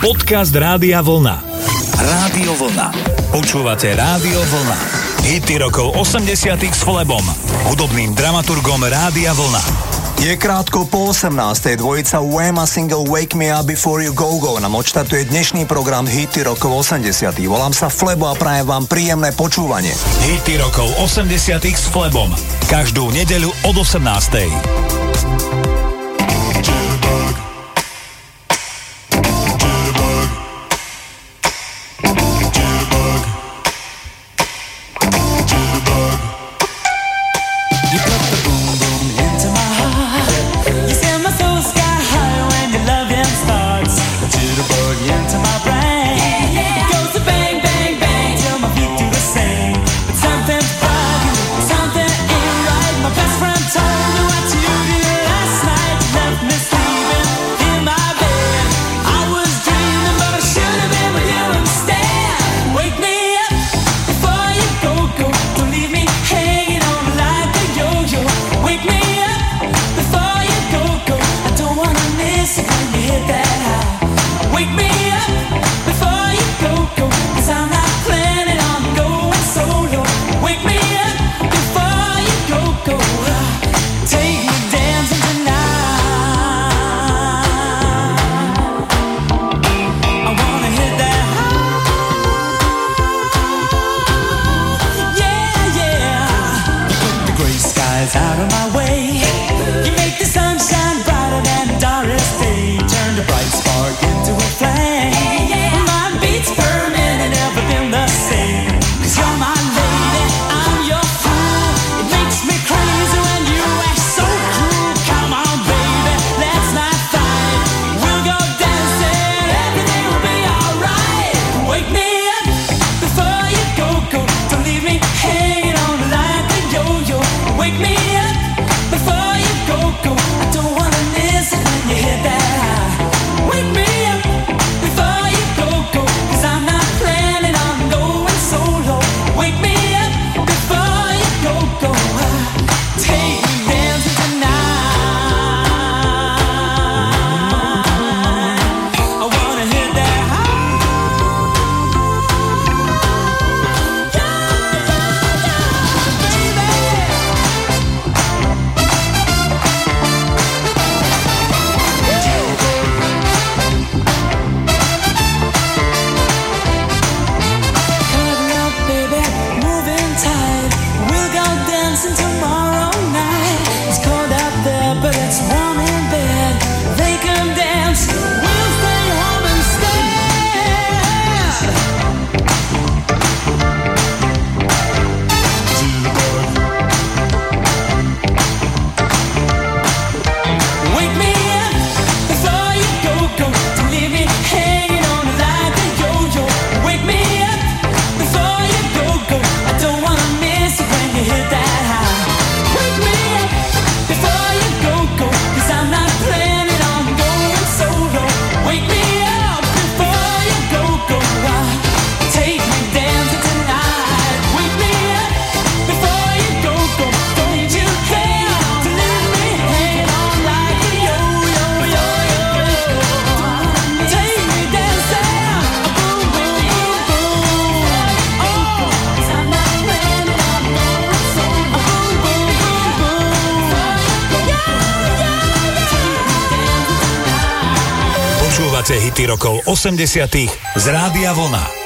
Podcast Rádia Vlna. Rádio Vlna. Počúvate Rádio Vlna. Hity rokov 80 s Flebom, hudobným dramaturgom Rádia Vlna. Je krátko po 18. dvojica Wema single Wake Me Up Before You Go Go nám odštartuje dnešný program Hity rokov 80. Volám sa Flebo a prajem vám príjemné počúvanie. Hity rokov 80 s Flebom. Každú nedeľu od 18. 80 z Rádia Vlna.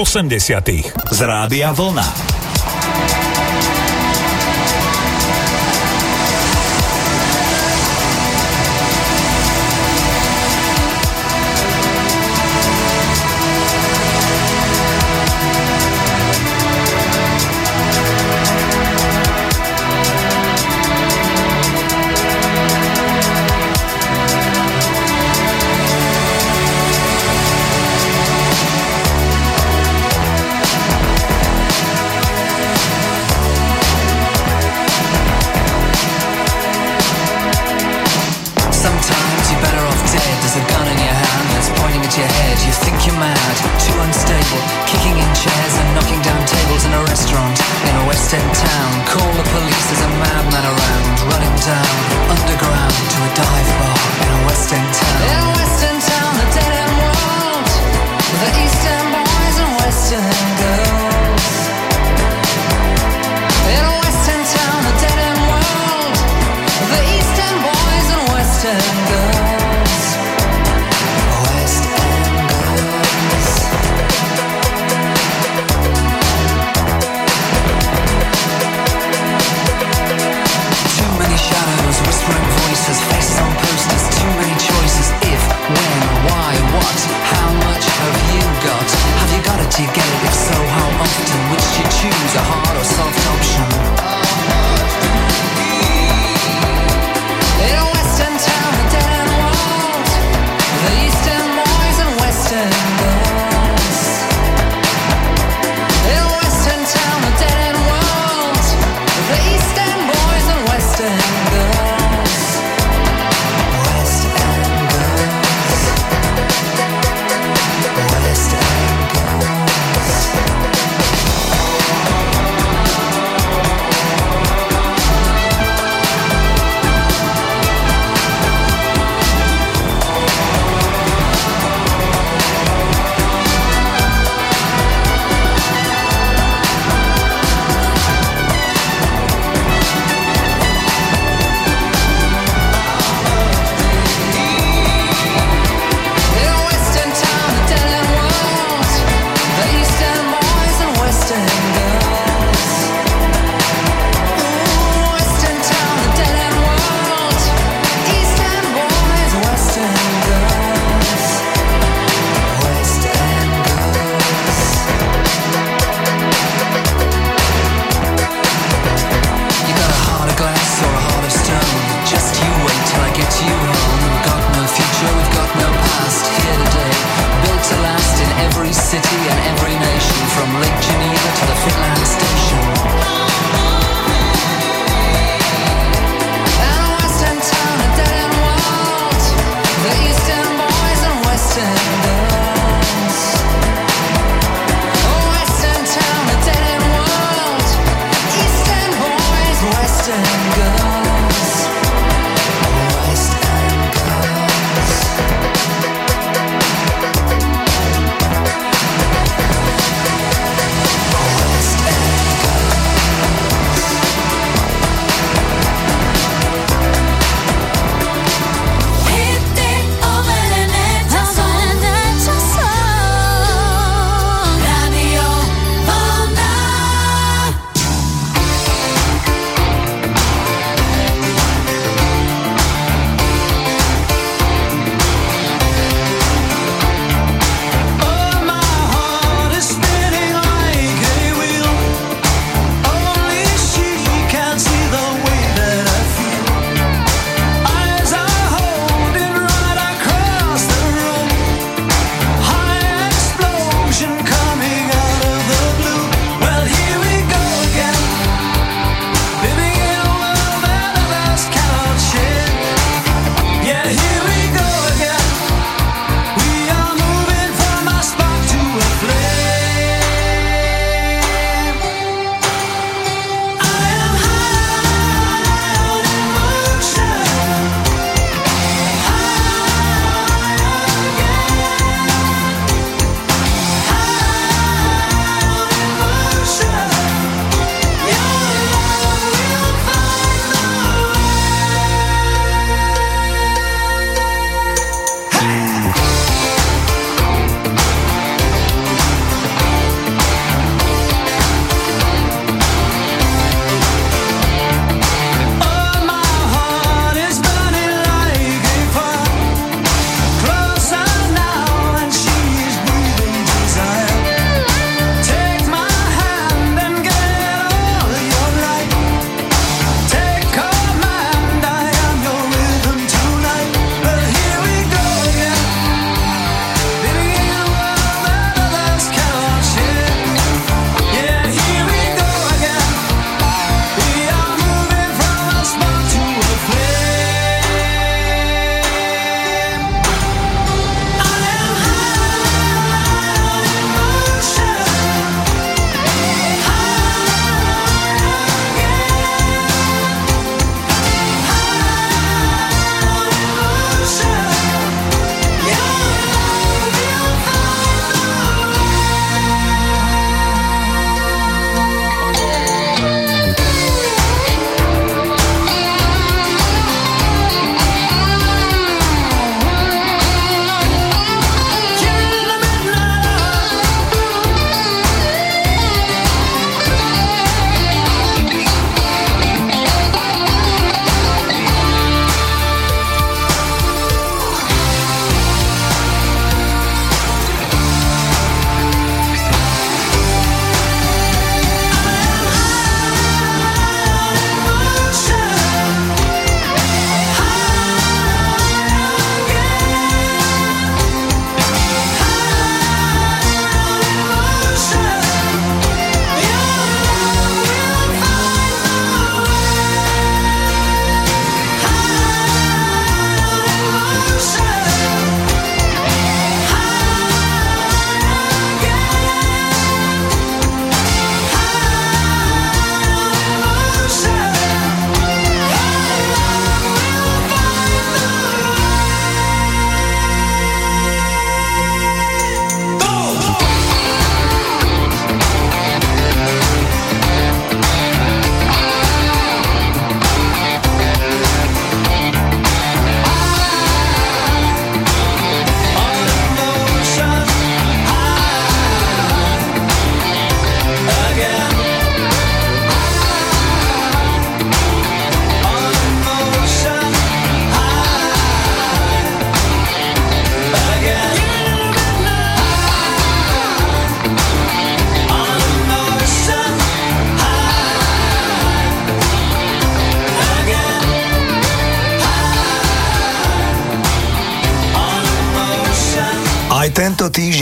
80. z Rádia Vlna.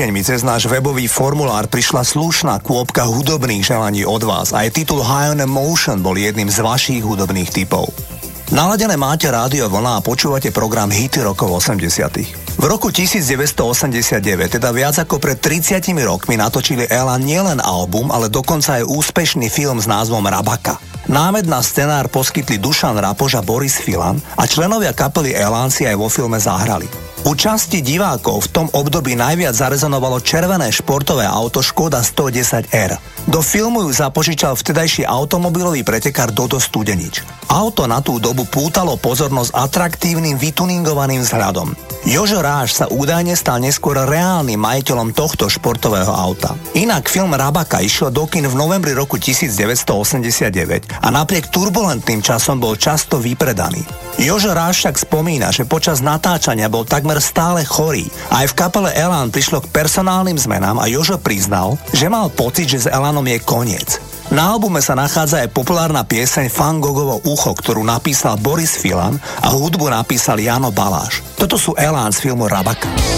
Týždeň mi cez náš webový formulár prišla slušná kôpka hudobných želaní od vás. Aj titul High on Emotion bol jedným z vašich hudobných typov. Naladené máte rádio vlna a počúvate program Hity rokov 80. V roku 1989, teda viac ako pred 30 rokmi, natočili Ela nielen album, ale dokonca aj úspešný film s názvom Rabaka. Námed na scenár poskytli Dušan Rapož a Boris Filan a členovia kapely Elan si aj vo filme zahrali. U časti divákov v tom období najviac zarezonovalo červené športové auto Škoda 110R. Do filmu ju zapožičal vtedajší automobilový pretekár Dodo Studenič. Auto na tú dobu pútalo pozornosť atraktívnym vytuningovaným vzhľadom. Jožo Ráš sa údajne stal neskôr reálnym majiteľom tohto športového auta. Inak film Rabaka išiel do kin v novembri roku 1989 a napriek turbulentným časom bol často vypredaný. Jožo Ráš však spomína, že počas natáčania bol takmer stále chorý. Aj v kapele Elan prišlo k personálnym zmenám a Jožo priznal, že mal pocit, že s Elanom je koniec. Na albume sa nachádza aj populárna pieseň Fan Gogovo ucho, ktorú napísal Boris Filan a hudbu napísal Jano Baláš. Toto sú Elán z filmu Rabaka.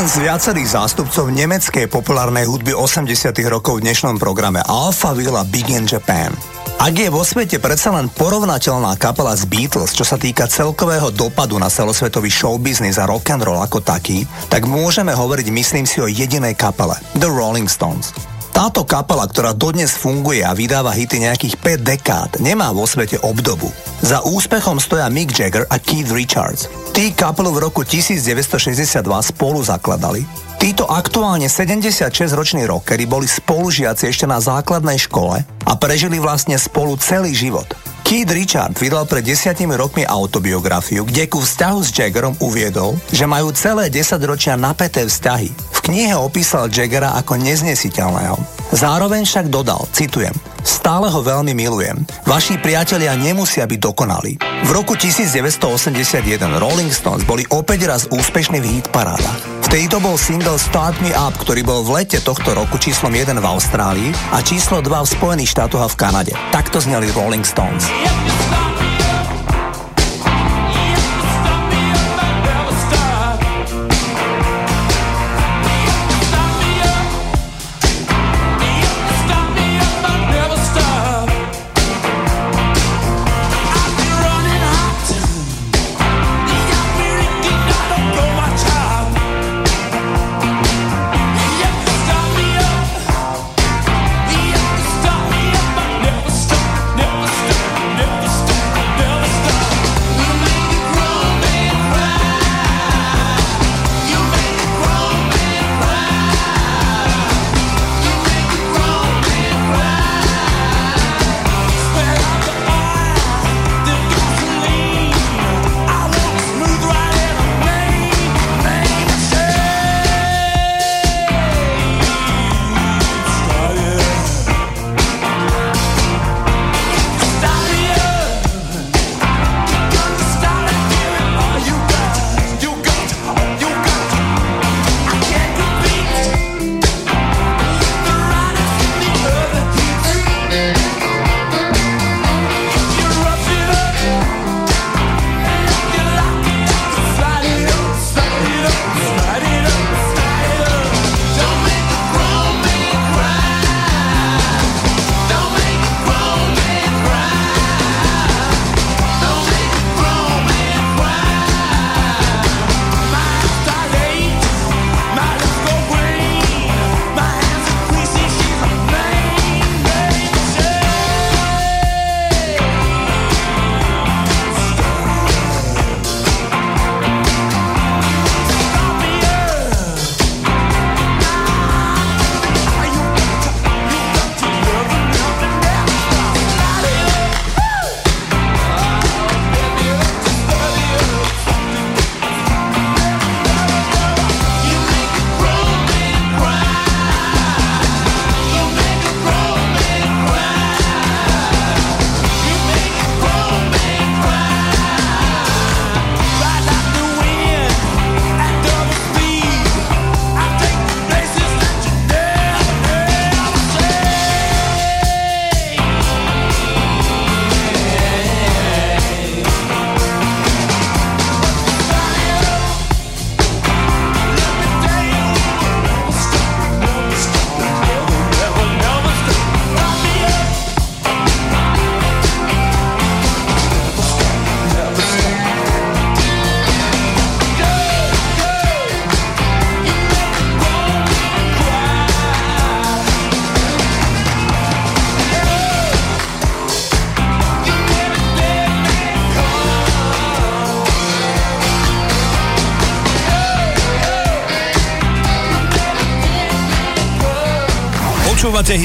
Jeden z viacerých zástupcov nemeckej populárnej hudby 80 rokov v dnešnom programe Alpha Villa Big in Japan. Ak je vo svete predsa len porovnateľná kapela z Beatles, čo sa týka celkového dopadu na celosvetový showbiznis a rock and roll ako taký, tak môžeme hovoriť, myslím si, o jedinej kapele, The Rolling Stones. Táto kapela, ktorá dodnes funguje a vydáva hity nejakých 5 dekád, nemá vo svete obdobu. Za úspechom stoja Mick Jagger a Keith Richards. Tí kapelu v roku 1962 spolu zakladali. Títo aktuálne 76-roční rockery boli spolužiaci ešte na základnej škole a prežili vlastne spolu celý život. Keith Richard vydal pred desiatimi rokmi autobiografiu, kde ku vzťahu s Jaggerom uviedol, že majú celé 10 ročia napäté vzťahy. V knihe opísal Jaggera ako neznesiteľného. Zároveň však dodal, citujem, Stále ho veľmi milujem. Vaši priatelia nemusia byť dokonalí. V roku 1981 Rolling Stones boli opäť raz úspešní v hit parádach. Vtedy to bol single Start Me Up, ktorý bol v lete tohto roku číslom 1 v Austrálii a číslo 2 v Spojených štátoch a v Kanade. Takto zneli Rolling Stones. Yep,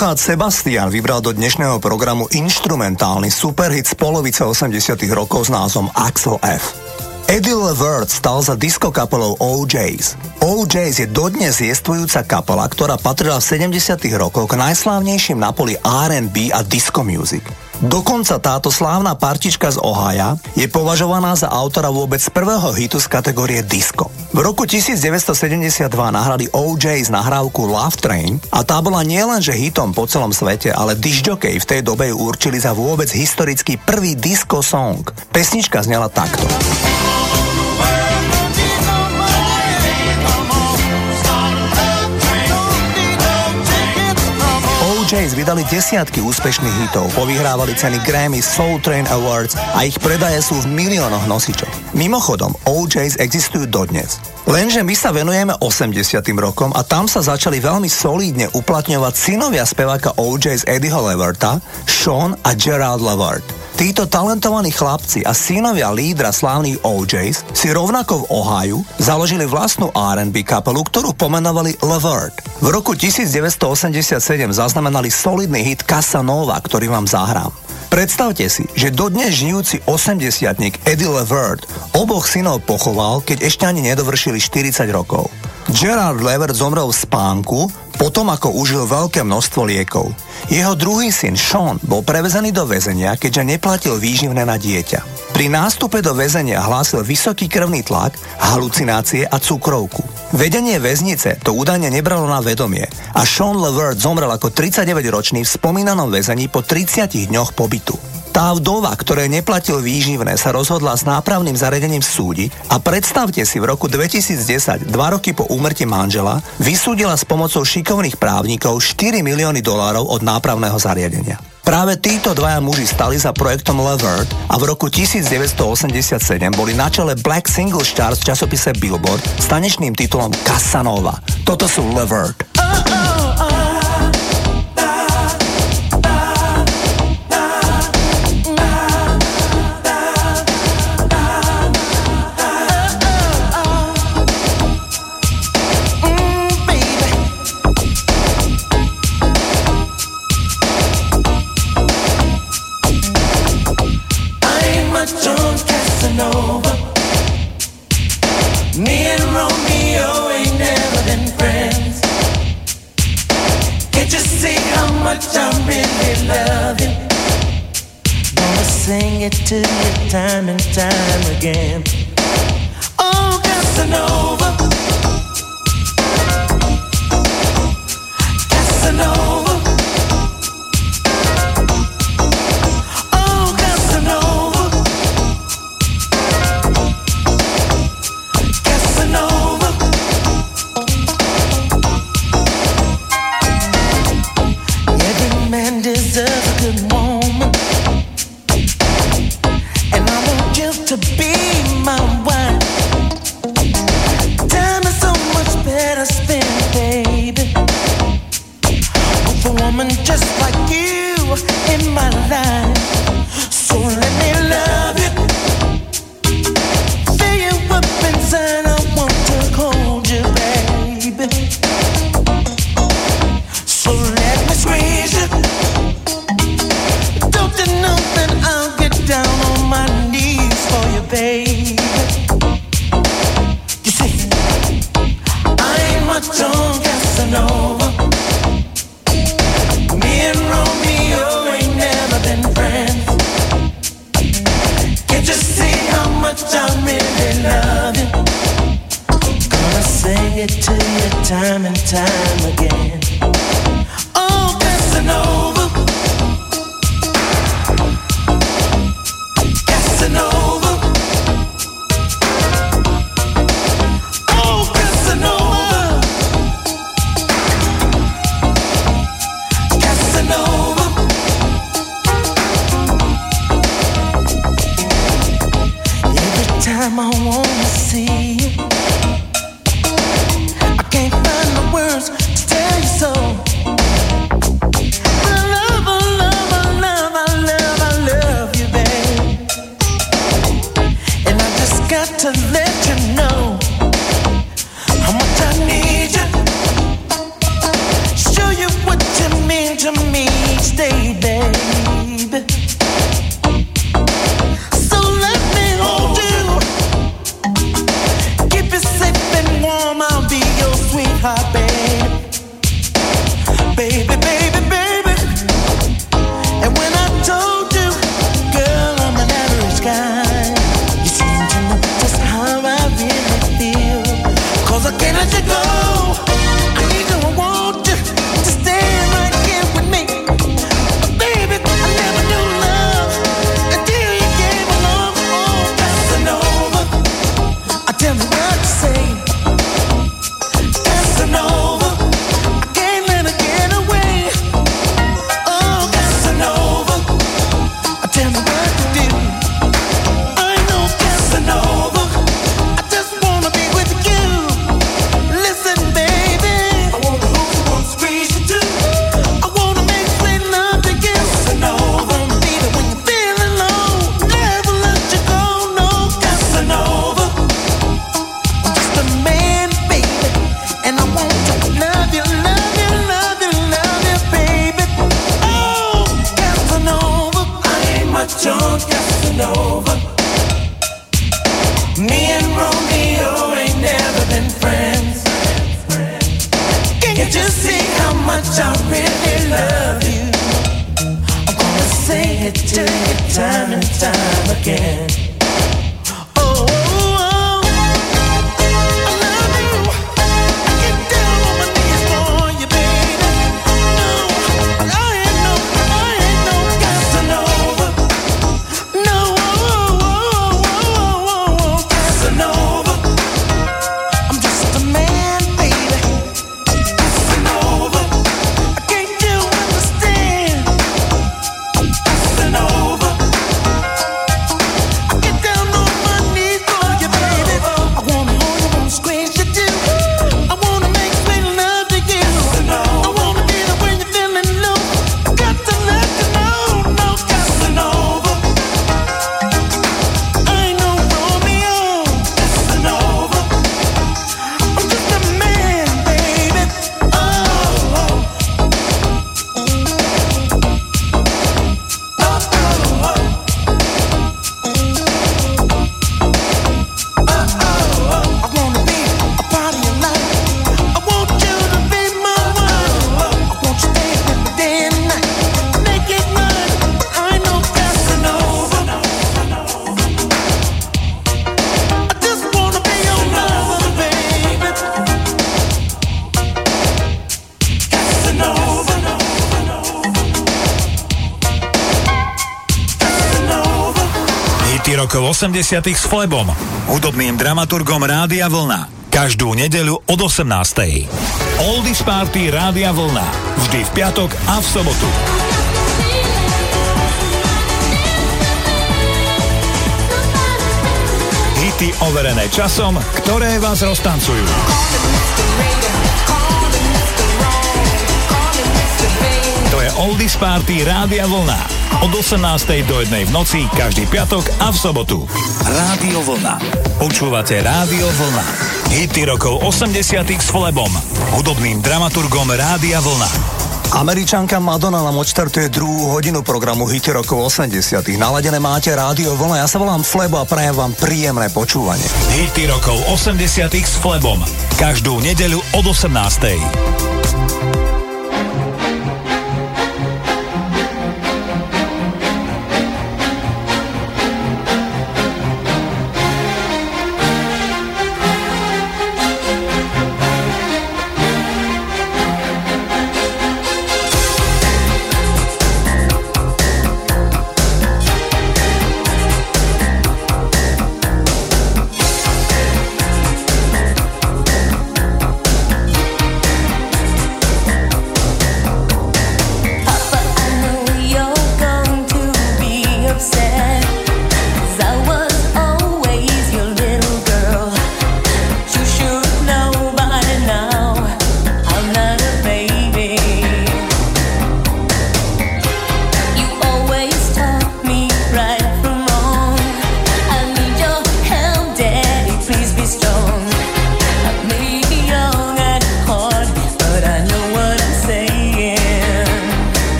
Poslucháč Sebastian vybral do dnešného programu instrumentálny superhit z polovice 80 rokov s názvom Axel F. Eddie Levert stal za disco kapelou OJs. OJs je dodnes jestvujúca kapela, ktorá patrila v 70 rokoch k najslávnejším na poli R&B a disco music. Dokonca táto slávna partička z Ohaja je považovaná za autora vôbec prvého hitu z kategórie disco. V roku 1972 nahrali OJ z nahrávku Love Train a tá bola nielenže hitom po celom svete, ale disjokej v tej dobe ju určili za vôbec historický prvý disco song. Pesnička znela takto. Jays vydali desiatky úspešných hitov, povyhrávali ceny Grammy, Soul Train Awards a ich predaje sú v miliónoch nosičov. Mimochodom, OJs existujú dodnes. Lenže my sa venujeme 80. rokom a tam sa začali veľmi solídne uplatňovať synovia speváka OJs Eddieho Leverta, Sean a Gerald Levert. Títo talentovaní chlapci a synovia lídra slávnych OJs si rovnako v Ohio založili vlastnú R&B kapelu, ktorú pomenovali Levert. V roku 1987 zaznamenali solidný hit Casanova, ktorý vám zahrám. Predstavte si, že dodnes žijúci 80 Eddie Levert oboch synov pochoval, keď ešte ani nedovršili 40 rokov. Gerard Levert zomrel v spánku, potom ako užil veľké množstvo liekov. Jeho druhý syn Sean bol prevezený do väzenia, keďže neplatil výživné na dieťa. Pri nástupe do väzenia hlásil vysoký krvný tlak, halucinácie a cukrovku. Vedenie väznice to údajne nebralo na vedomie a Sean Levert zomrel ako 39-ročný v spomínanom väzení po 30 dňoch pobytu. Tá vdova, ktoré neplatil výživné, sa rozhodla s nápravným zariadením súdi a predstavte si, v roku 2010, dva roky po úmrti manžela, vysúdila s pomocou šikovných právnikov 4 milióny dolárov od nápravného zariadenia. Práve títo dvaja muži stali za projektom Levert a v roku 1987 boli na čele Black Single Stars v časopise Billboard s tanečným titulom Casanova. Toto sú Levert. Oh, oh, oh. Sing it to you time and time again. Oh, Casanova. Casanova. to live. 80 s Flebom, hudobným dramaturgom Rádia Vlna. Každú nedeľu od 18. Oldies Party Rádia Vlna. Vždy v piatok a v sobotu. Hity overené časom, ktoré vás roztancujú. To je Oldies Party Rádia Vlna od 18. do 1. v noci každý piatok a v sobotu. Rádio Vlna. Počúvate Rádio Vlna. Hity rokov 80 s Flebom, hudobným dramaturgom Rádia Vlna. Američanka Madonna nám odštartuje druhú hodinu programu Hity rokov 80 Naladené máte Rádio Vlna, ja sa volám Flebo a prajem vám príjemné počúvanie. Hity rokov 80 s Flebom. Každú nedeľu od 18.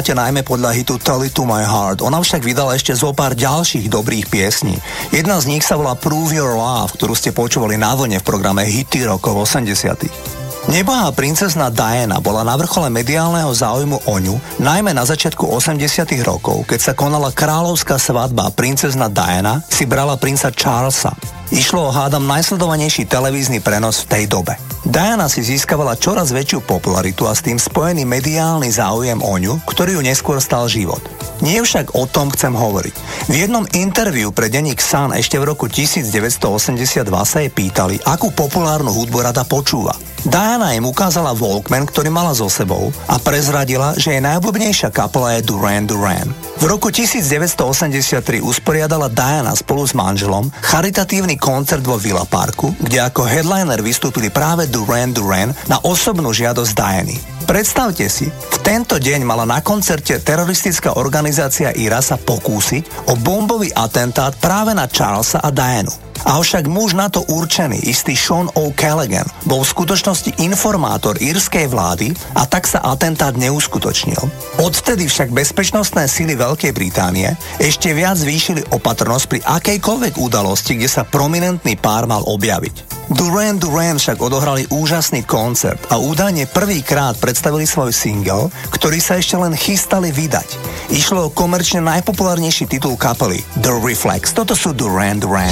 Poznáte najmä podľa hitu Tell It To My Heart. Ona však vydala ešte zo pár ďalších dobrých piesní. Jedna z nich sa volá Prove Your Love, ktorú ste počúvali na vlne v programe Hity rokov 80. Nebohá princezna Diana bola na vrchole mediálneho záujmu o ňu, najmä na začiatku 80 rokov, keď sa konala kráľovská svadba princezna Diana si brala princa Charlesa. Išlo o hádam najsledovanejší televízny prenos v tej dobe. Diana si získavala čoraz väčšiu popularitu a s tým spojený mediálny záujem o ňu, ktorý ju neskôr stal život. Nie však o tom chcem hovoriť. V jednom interviu pre denník Sun ešte v roku 1982 sa jej pýtali, akú populárnu hudbu rada počúva. Diana im ukázala Walkman, ktorý mala so sebou a prezradila, že jej najobľúbenejšia kapela je Duran Duran. V roku 1983 usporiadala Diana spolu s manželom charitatívny koncert vo Villa Parku, kde ako headliner vystúpili práve Duran Duran na osobnú žiadosť Diany. Predstavte si, v tento deň mala na koncerte teroristická organizácia IRA sa pokúsiť o bombový atentát práve na Charlesa a Dianu. Avšak muž na to určený, istý Sean O'Callaghan, bol v skutočnosti informátor írskej vlády a tak sa atentát neuskutočnil. Odvtedy však bezpečnostné síly Veľkej Británie ešte viac zvýšili opatrnosť pri akejkoľvek udalosti, kde sa prominentný pár mal objaviť. Duran Duran však odohrali úžasný koncert a údajne prvýkrát predstavili svoj single, ktorý sa ešte len chystali vydať. Išlo o komerčne najpopulárnejší titul kapely The Reflex. Toto sú Duran Duran.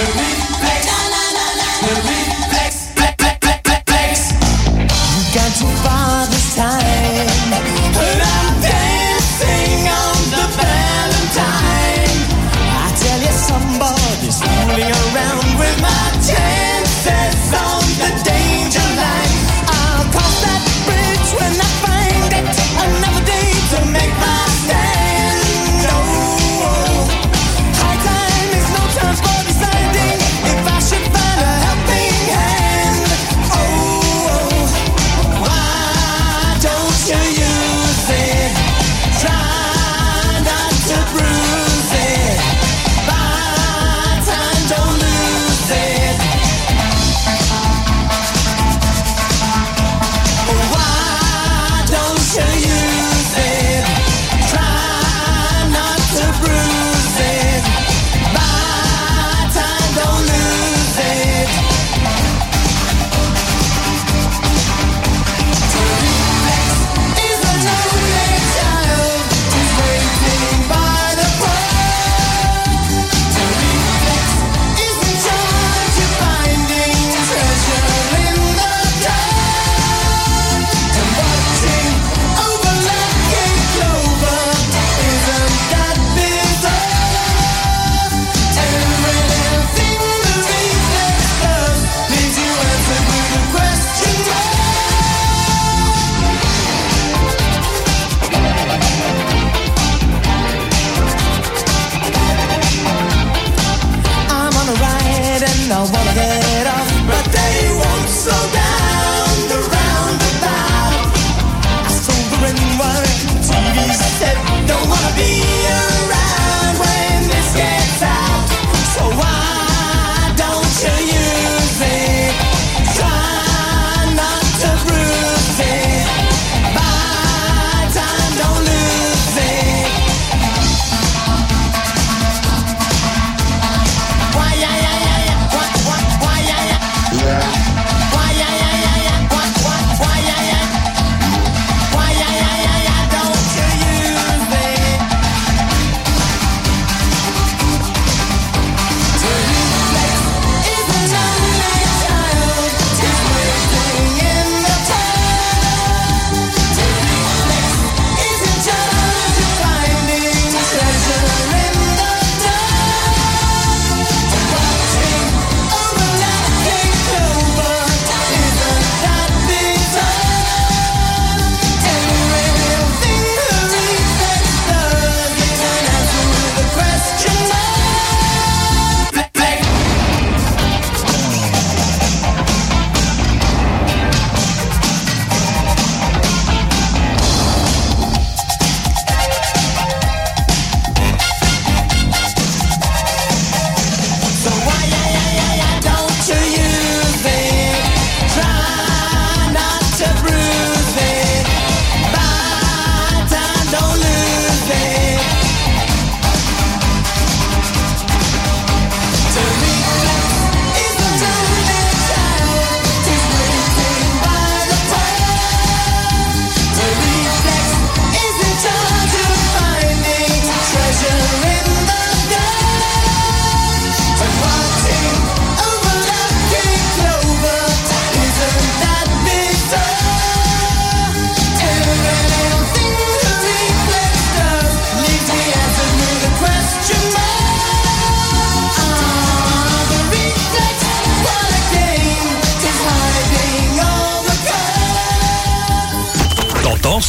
Got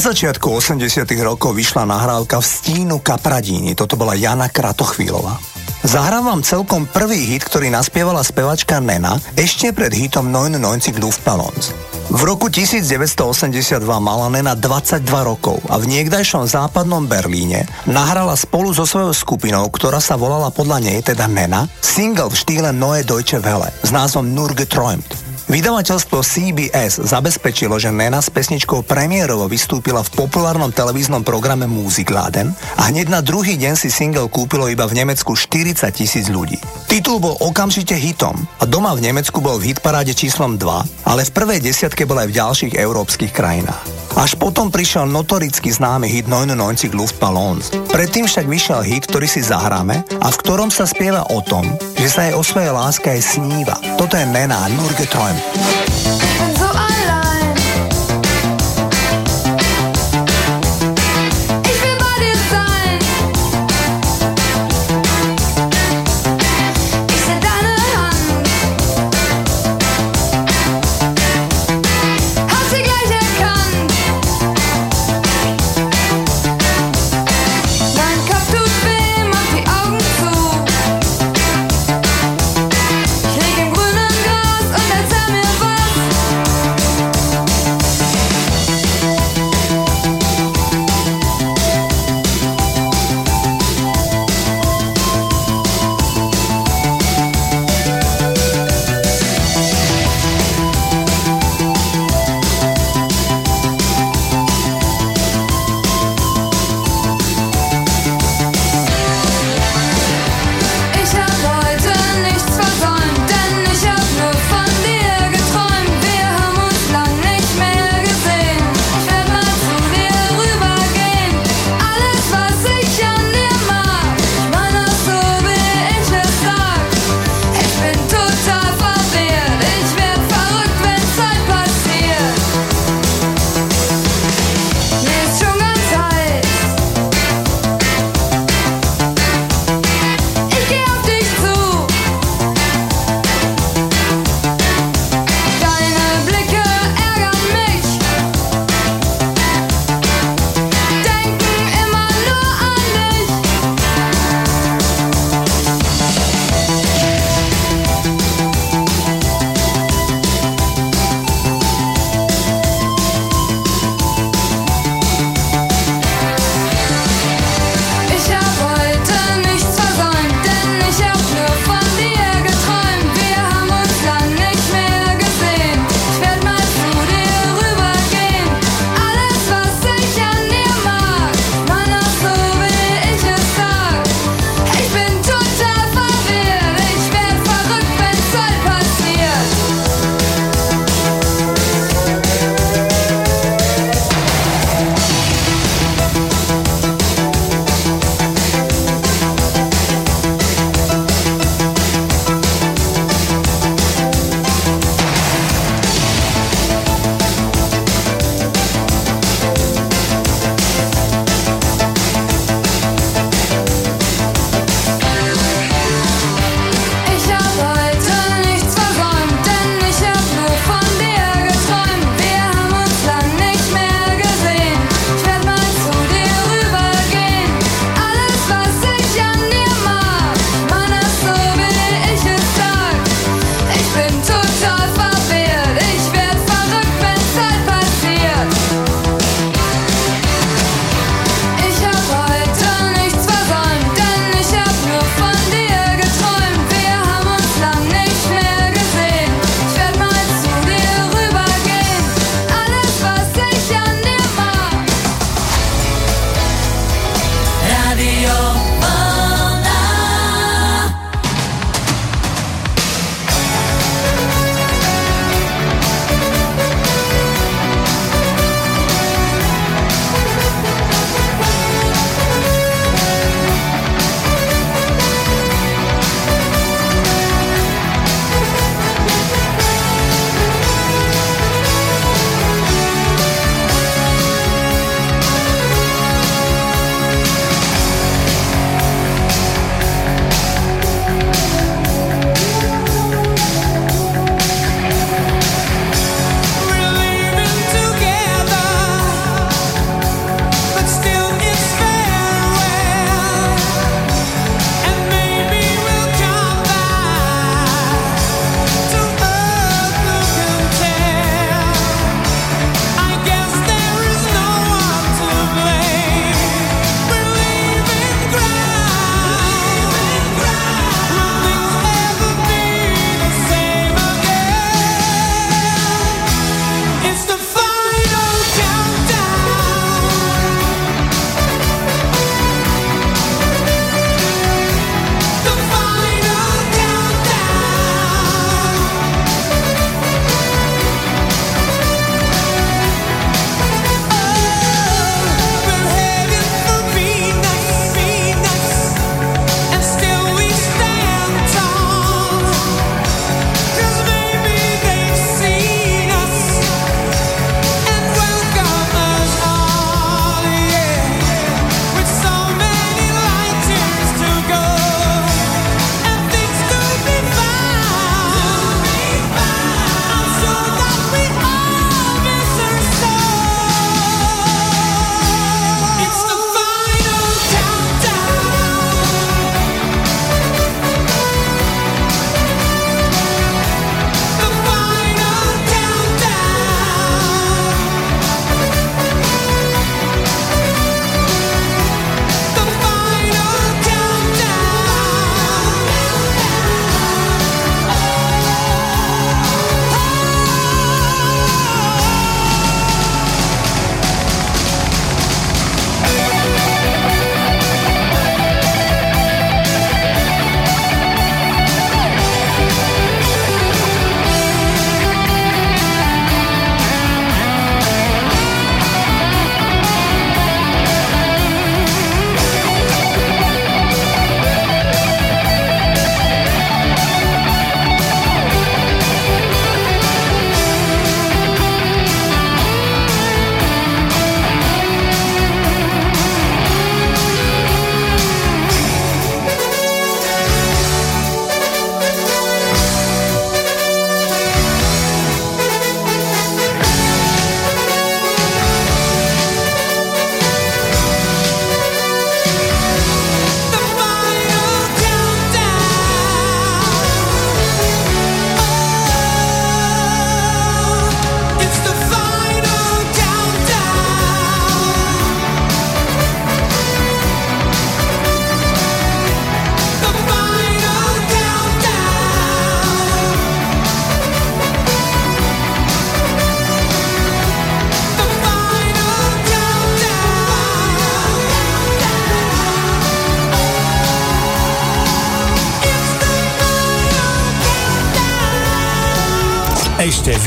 začiatku 80. rokov vyšla nahrávka v stínu Kapradíni, toto bola Jana Kratochvílová. Zahrávam celkom prvý hit, ktorý naspievala spevačka Nena ešte pred hitom 99 Luftballons. V roku 1982 mala Nena 22 rokov a v niekdajšom západnom Berlíne nahrala spolu so svojou skupinou, ktorá sa volala podľa nej teda Nena, single v štýle Noé Deutsche Welle s názvom Nurgeträumt. Vydavateľstvo CBS zabezpečilo, že Nena s pesničkou premiérovo vystúpila v populárnom televíznom programe Musikladen a hneď na druhý deň si single kúpilo iba v Nemecku 40 tisíc ľudí. Titul bol okamžite hitom a doma v Nemecku bol v hitparáde číslom 2, ale v prvej desiatke bol aj v ďalších európskych krajinách. Až potom prišiel notoricky známy hit 99 Luftballons. Predtým však vyšiel hit, ktorý si zahráme a v ktorom sa spieva o tom, že sa jej o svojej láske aj sníva. Toto je Nena Nurgeträume. Oh,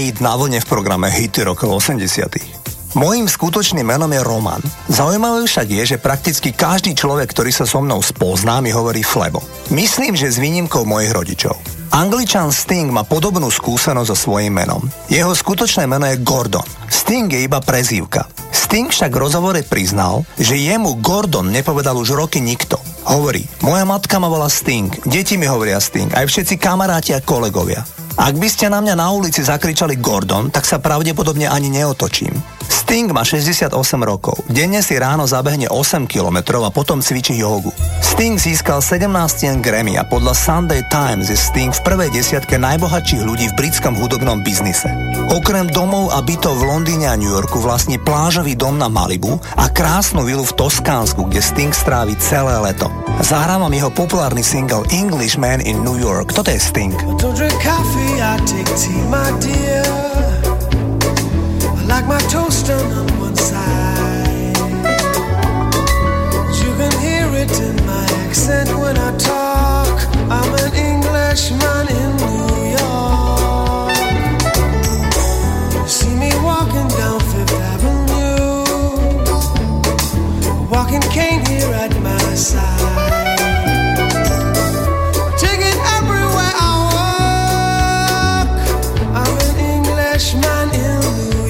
hit na vlne v programe Hity rokov 80. Mojím skutočným menom je Roman. Zaujímavé však je, že prakticky každý človek, ktorý sa so mnou spozná, mi hovorí Flebo. Myslím, že s výnimkou mojich rodičov. Angličan Sting má podobnú skúsenosť so svojím menom. Jeho skutočné meno je Gordon. Sting je iba prezývka. Sting však v rozhovore priznal, že jemu Gordon nepovedal už roky nikto. Hovorí, moja matka ma volá Sting, deti mi hovoria Sting, aj všetci kamaráti a kolegovia. Ak by ste na mňa na ulici zakričali Gordon, tak sa pravdepodobne ani neotočím. Sting má 68 rokov. Denne si ráno zabehne 8 km a potom cvičí jogu. Sting získal 17 Grammy a podľa Sunday Times je Sting v prvej desiatke najbohatších ľudí v britskom hudobnom biznise. Okrem domov a bytov v Londýne a New Yorku vlastní plážový dom na Malibu a krásnu vilu v Toskánsku, kde Sting strávi celé leto. Zahrávam jeho populárny single Englishman in New York. Toto je Sting. Don't drink coffee, I take tea, my dear. Like my toast on one side. You can hear it in my accent when I talk. I'm an Englishman in New York. See me walking down Fifth Avenue, walking cane here at my side. Take it everywhere I walk. I'm an Englishman in New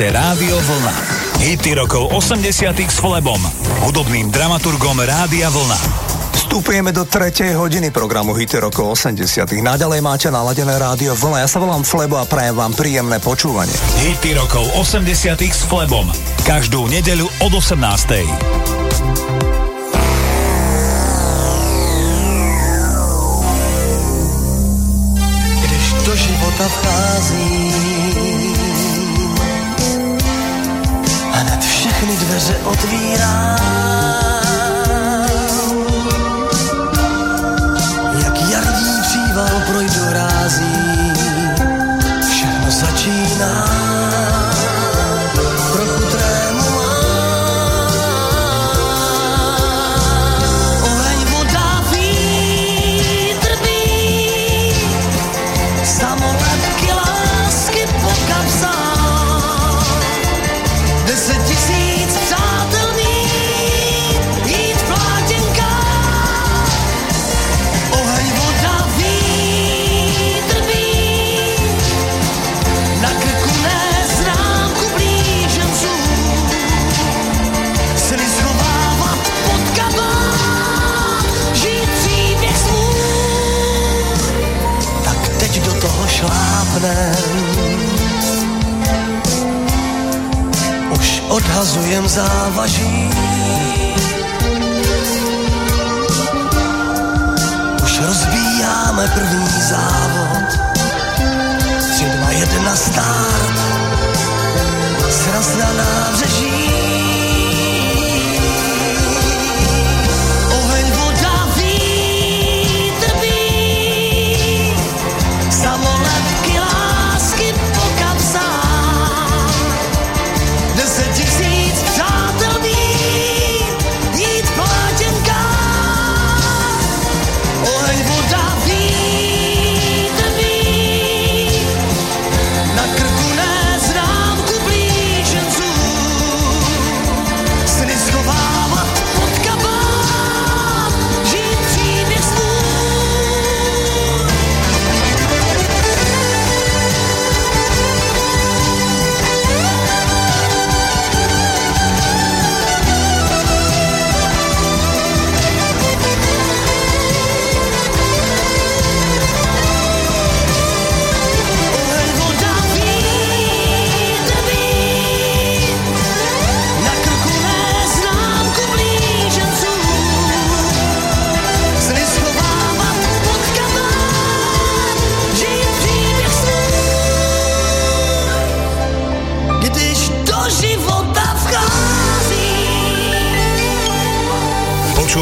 Počúvate Rádio Vlna. Hity rokov 80 s Flebom, hudobným dramaturgom Rádia Vlna. Vstupujeme do tretej hodiny programu Hity rokov 80 Naďalej máte naladené rádio Vlna. Ja sa volám Flebo a prajem vám príjemné počúvanie. Hity rokov 80 s Flebom. Každú nedeľu od 18. když do života vchází. Dveře otvírá. Jak jarní příval projdu rází, všechno začíná. Šlápnem. Už odhazujem závaží. Už rozbíjáme první závod. Tři, dva, jedna, start.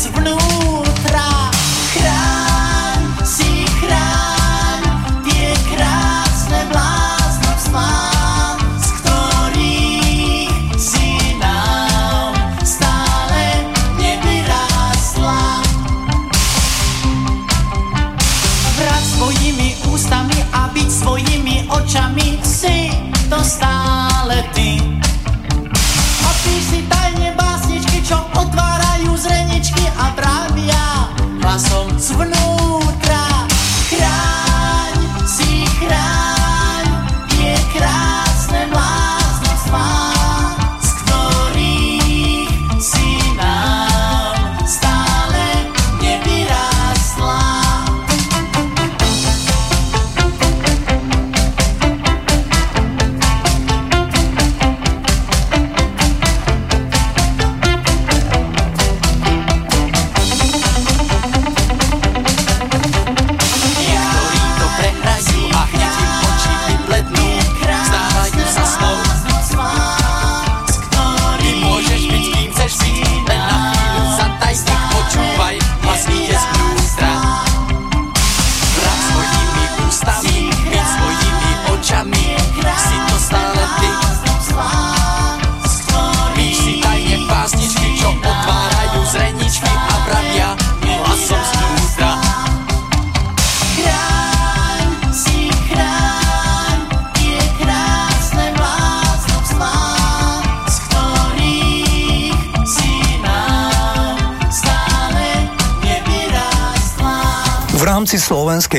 Hlas ide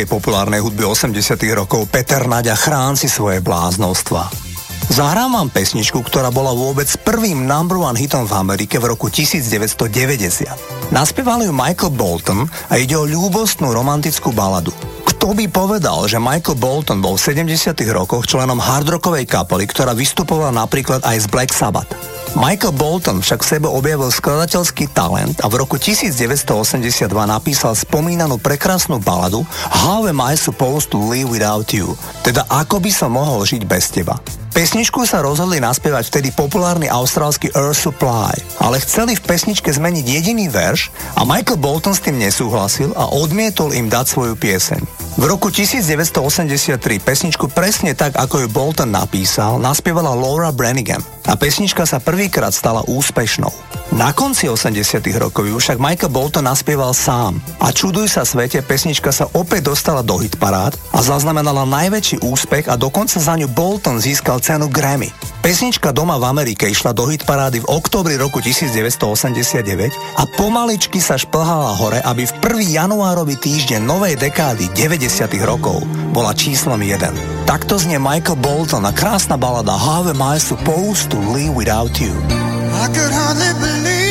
slovenskej populárnej hudby 80 rokov Peter Naďa chrán si svoje bláznostva. Zahrám vám pesničku, ktorá bola vôbec prvým number one hitom v Amerike v roku 1990. Naspieval ju Michael Bolton a ide o ľúbostnú romantickú baladu. Kto by povedal, že Michael Bolton bol v 70 rokoch členom hardrockovej kapely, ktorá vystupovala napríklad aj z Black Sabbath. Michael Bolton však v sebe objavil skladateľský talent a v roku 1982 napísal spomínanú prekrásnu baladu How am I supposed to live without you? Teda ako by som mohol žiť bez teba. Pesničku sa rozhodli naspievať vtedy populárny austrálsky Earth Supply, ale chceli v pesničke zmeniť jediný verš a Michael Bolton s tým nesúhlasil a odmietol im dať svoju pieseň. V roku 1983 pesničku presne tak, ako ju Bolton napísal, naspievala Laura Branigan a pesnička sa prvýkrát stala úspešnou. Na konci 80 rokov ju však Michael Bolton naspieval sám a čuduj sa svete, pesnička sa opäť dostala do hitparád a zaznamenala najväčší úspech a dokonca za ňu Bolton získal cenu Grammy. Pesnička Doma v Amerike išla do hitparády v októbri roku 1989 a pomaličky sa šplhala hore, aby v 1. januárový týždeň novej dekády 90 rokov bola číslom 1. Takto znie Michael Bolton a krásna balada How am I supposed to live without you? I could hardly believe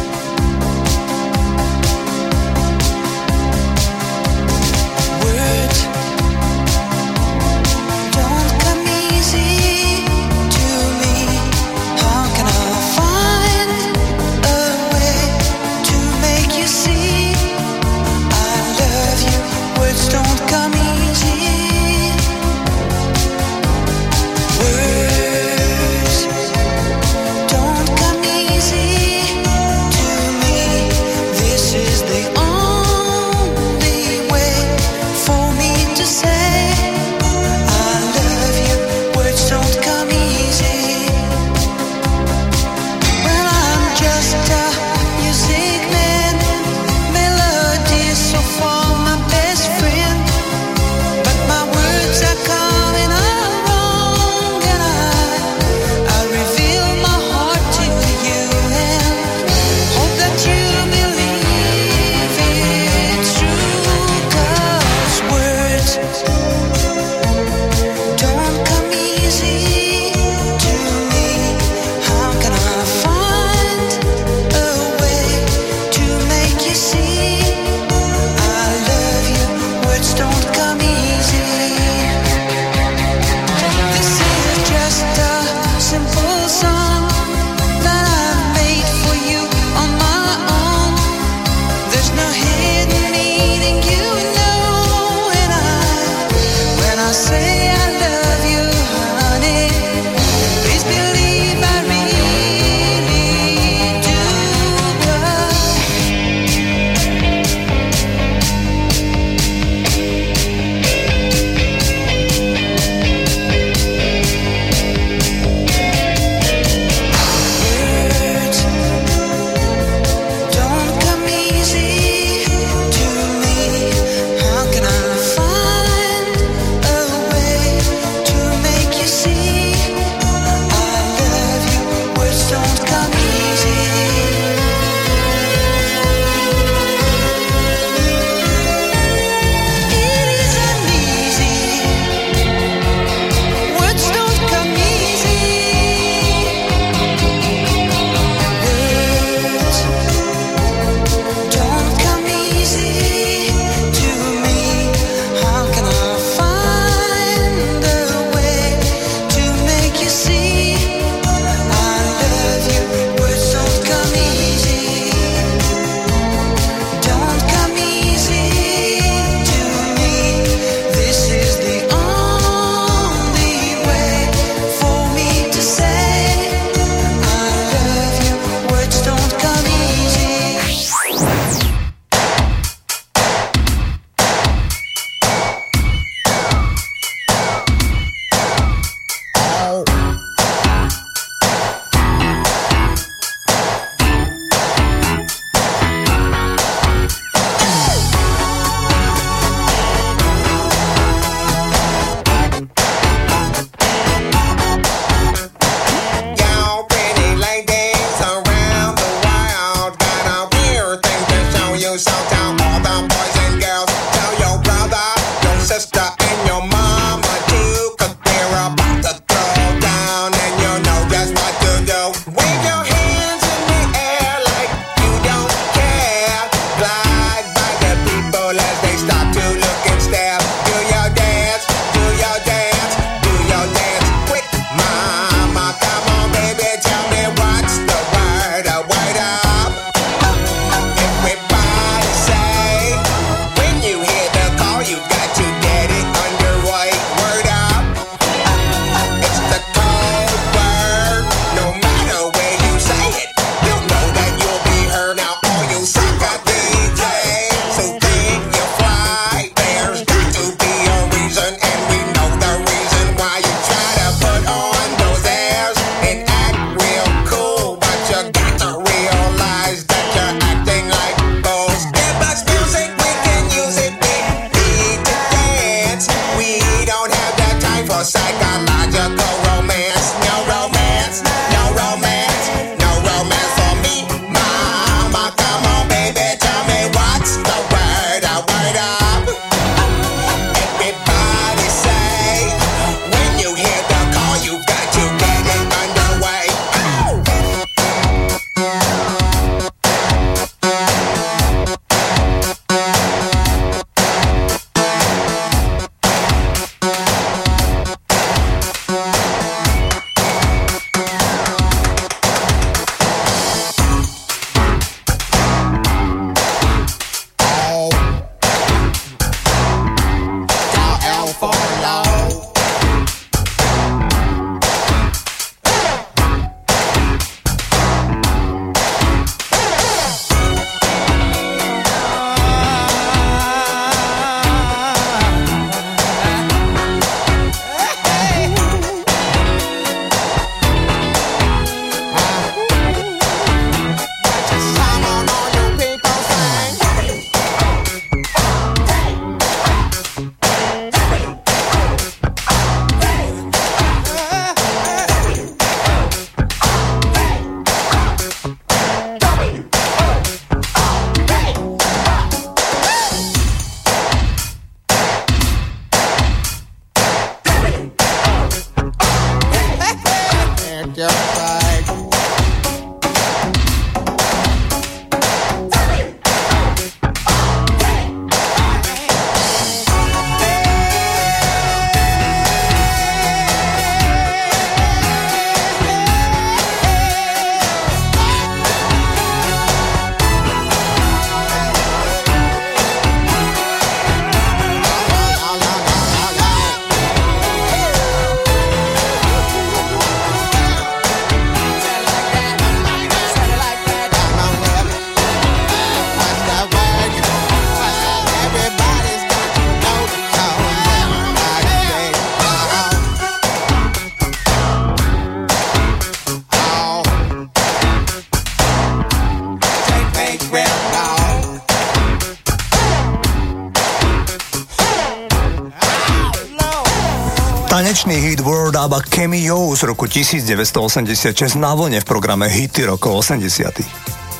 z roku 1986 na vlne v programe Hity rokov 80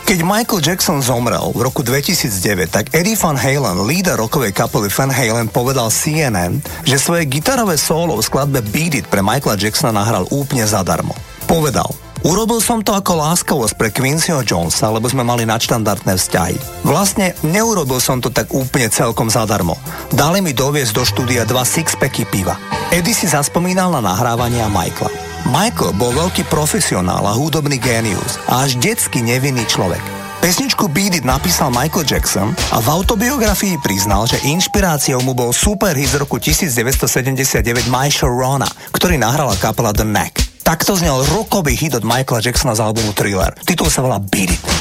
keď Michael Jackson zomrel v roku 2009, tak Eddie Van Halen, líder rokovej kapely Van Halen, povedal CNN, že svoje gitarové solo v skladbe Beat It pre Michaela Jacksona nahral úplne zadarmo. Povedal, Urobil som to ako láskavosť pre Quincyho Jonesa, lebo sme mali nadštandardné vzťahy. Vlastne neurobil som to tak úplne celkom zadarmo. Dali mi doviesť do štúdia dva sixpacky piva. Eddie si zaspomínal na nahrávania Michaela. Michael bol veľký profesionál a hudobný génius a až detsky nevinný človek. Pesničku Beat It napísal Michael Jackson a v autobiografii priznal, že inšpiráciou mu bol super hit z roku 1979 My Sharona, ktorý nahrala kapela The Knack. Takto znel rokový hit od Michaela Jacksona z albumu Thriller. Titul sa volá Beat It.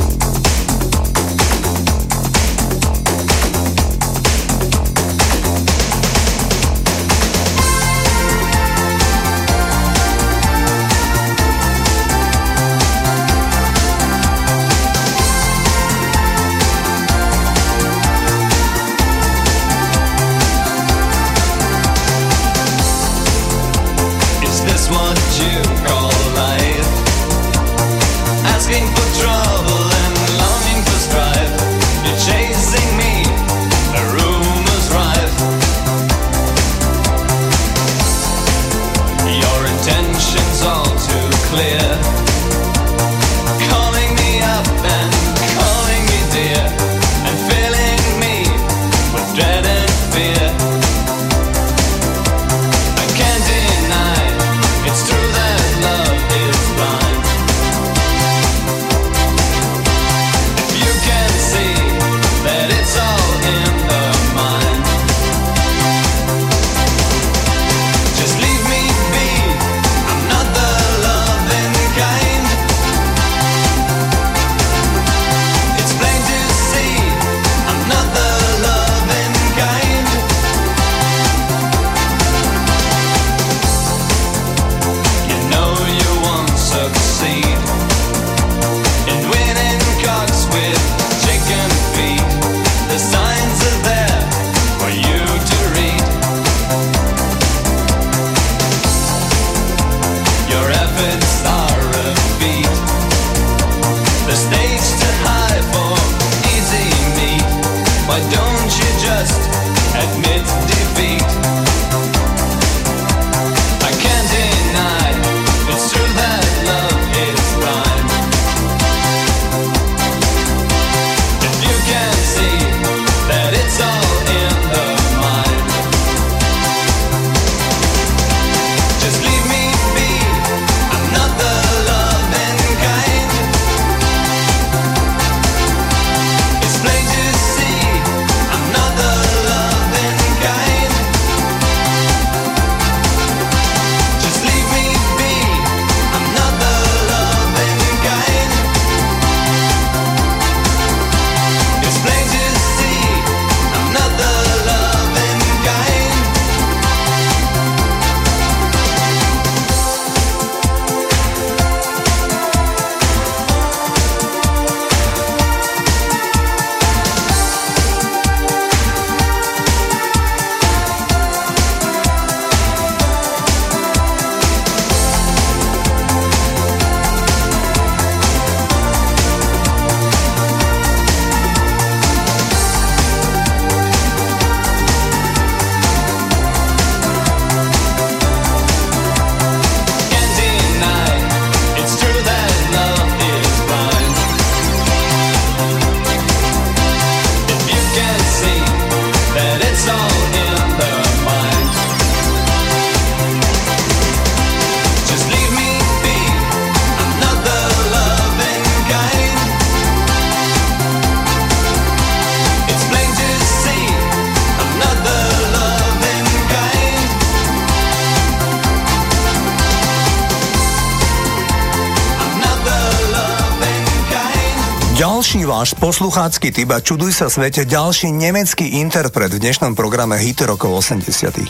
Ďalší váš posluchácky typ a čuduj sa svete, ďalší nemecký interpret v dnešnom programe Hity rokov 80.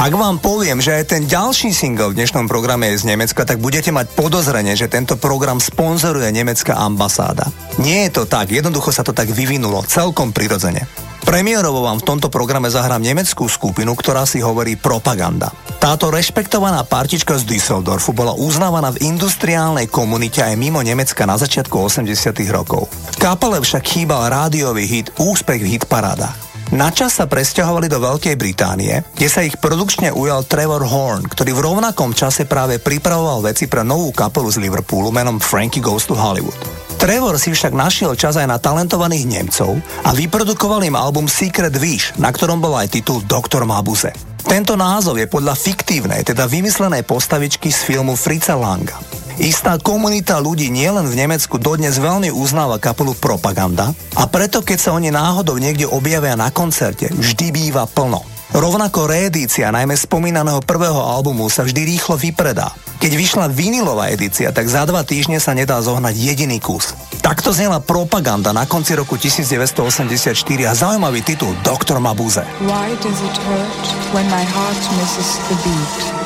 Ak vám poviem, že aj ten ďalší single v dnešnom programe je z Nemecka, tak budete mať podozrenie, že tento program sponzoruje nemecká ambasáda. Nie je to tak, jednoducho sa to tak vyvinulo, celkom prirodzene. Premiérovo vám v tomto programe zahrám nemeckú skupinu, ktorá si hovorí Propaganda. Táto rešpektovaná partička z Düsseldorfu bola uznávaná v industriálnej komunite aj mimo Nemecka na začiatku 80 rokov. Kapele však chýbal rádiový hit Úspech v hitparádach. Na čas sa presťahovali do Veľkej Británie, kde sa ich produkčne ujal Trevor Horn, ktorý v rovnakom čase práve pripravoval veci pre novú kapelu z Liverpoolu menom Frankie Goes to Hollywood. Trevor si však našiel čas aj na talentovaných Nemcov a vyprodukoval im album Secret Wish, na ktorom bol aj titul Doktor Mabuse. Tento názov je podľa fiktívnej, teda vymyslenej postavičky z filmu Fritza Langa. Istá komunita ľudí nielen v Nemecku dodnes veľmi uznáva kapelu Propaganda a preto keď sa oni náhodou niekde objavia na koncerte, vždy býva plno. Rovnako reedícia najmä spomínaného prvého albumu sa vždy rýchlo vypredá. Keď vyšla vinilová edícia, tak za dva týždne sa nedá zohnať jediný kus. Takto znela propaganda na konci roku 1984 a zaujímavý titul Doktor Mabuse. Why does it hurt when my heart misses the beat?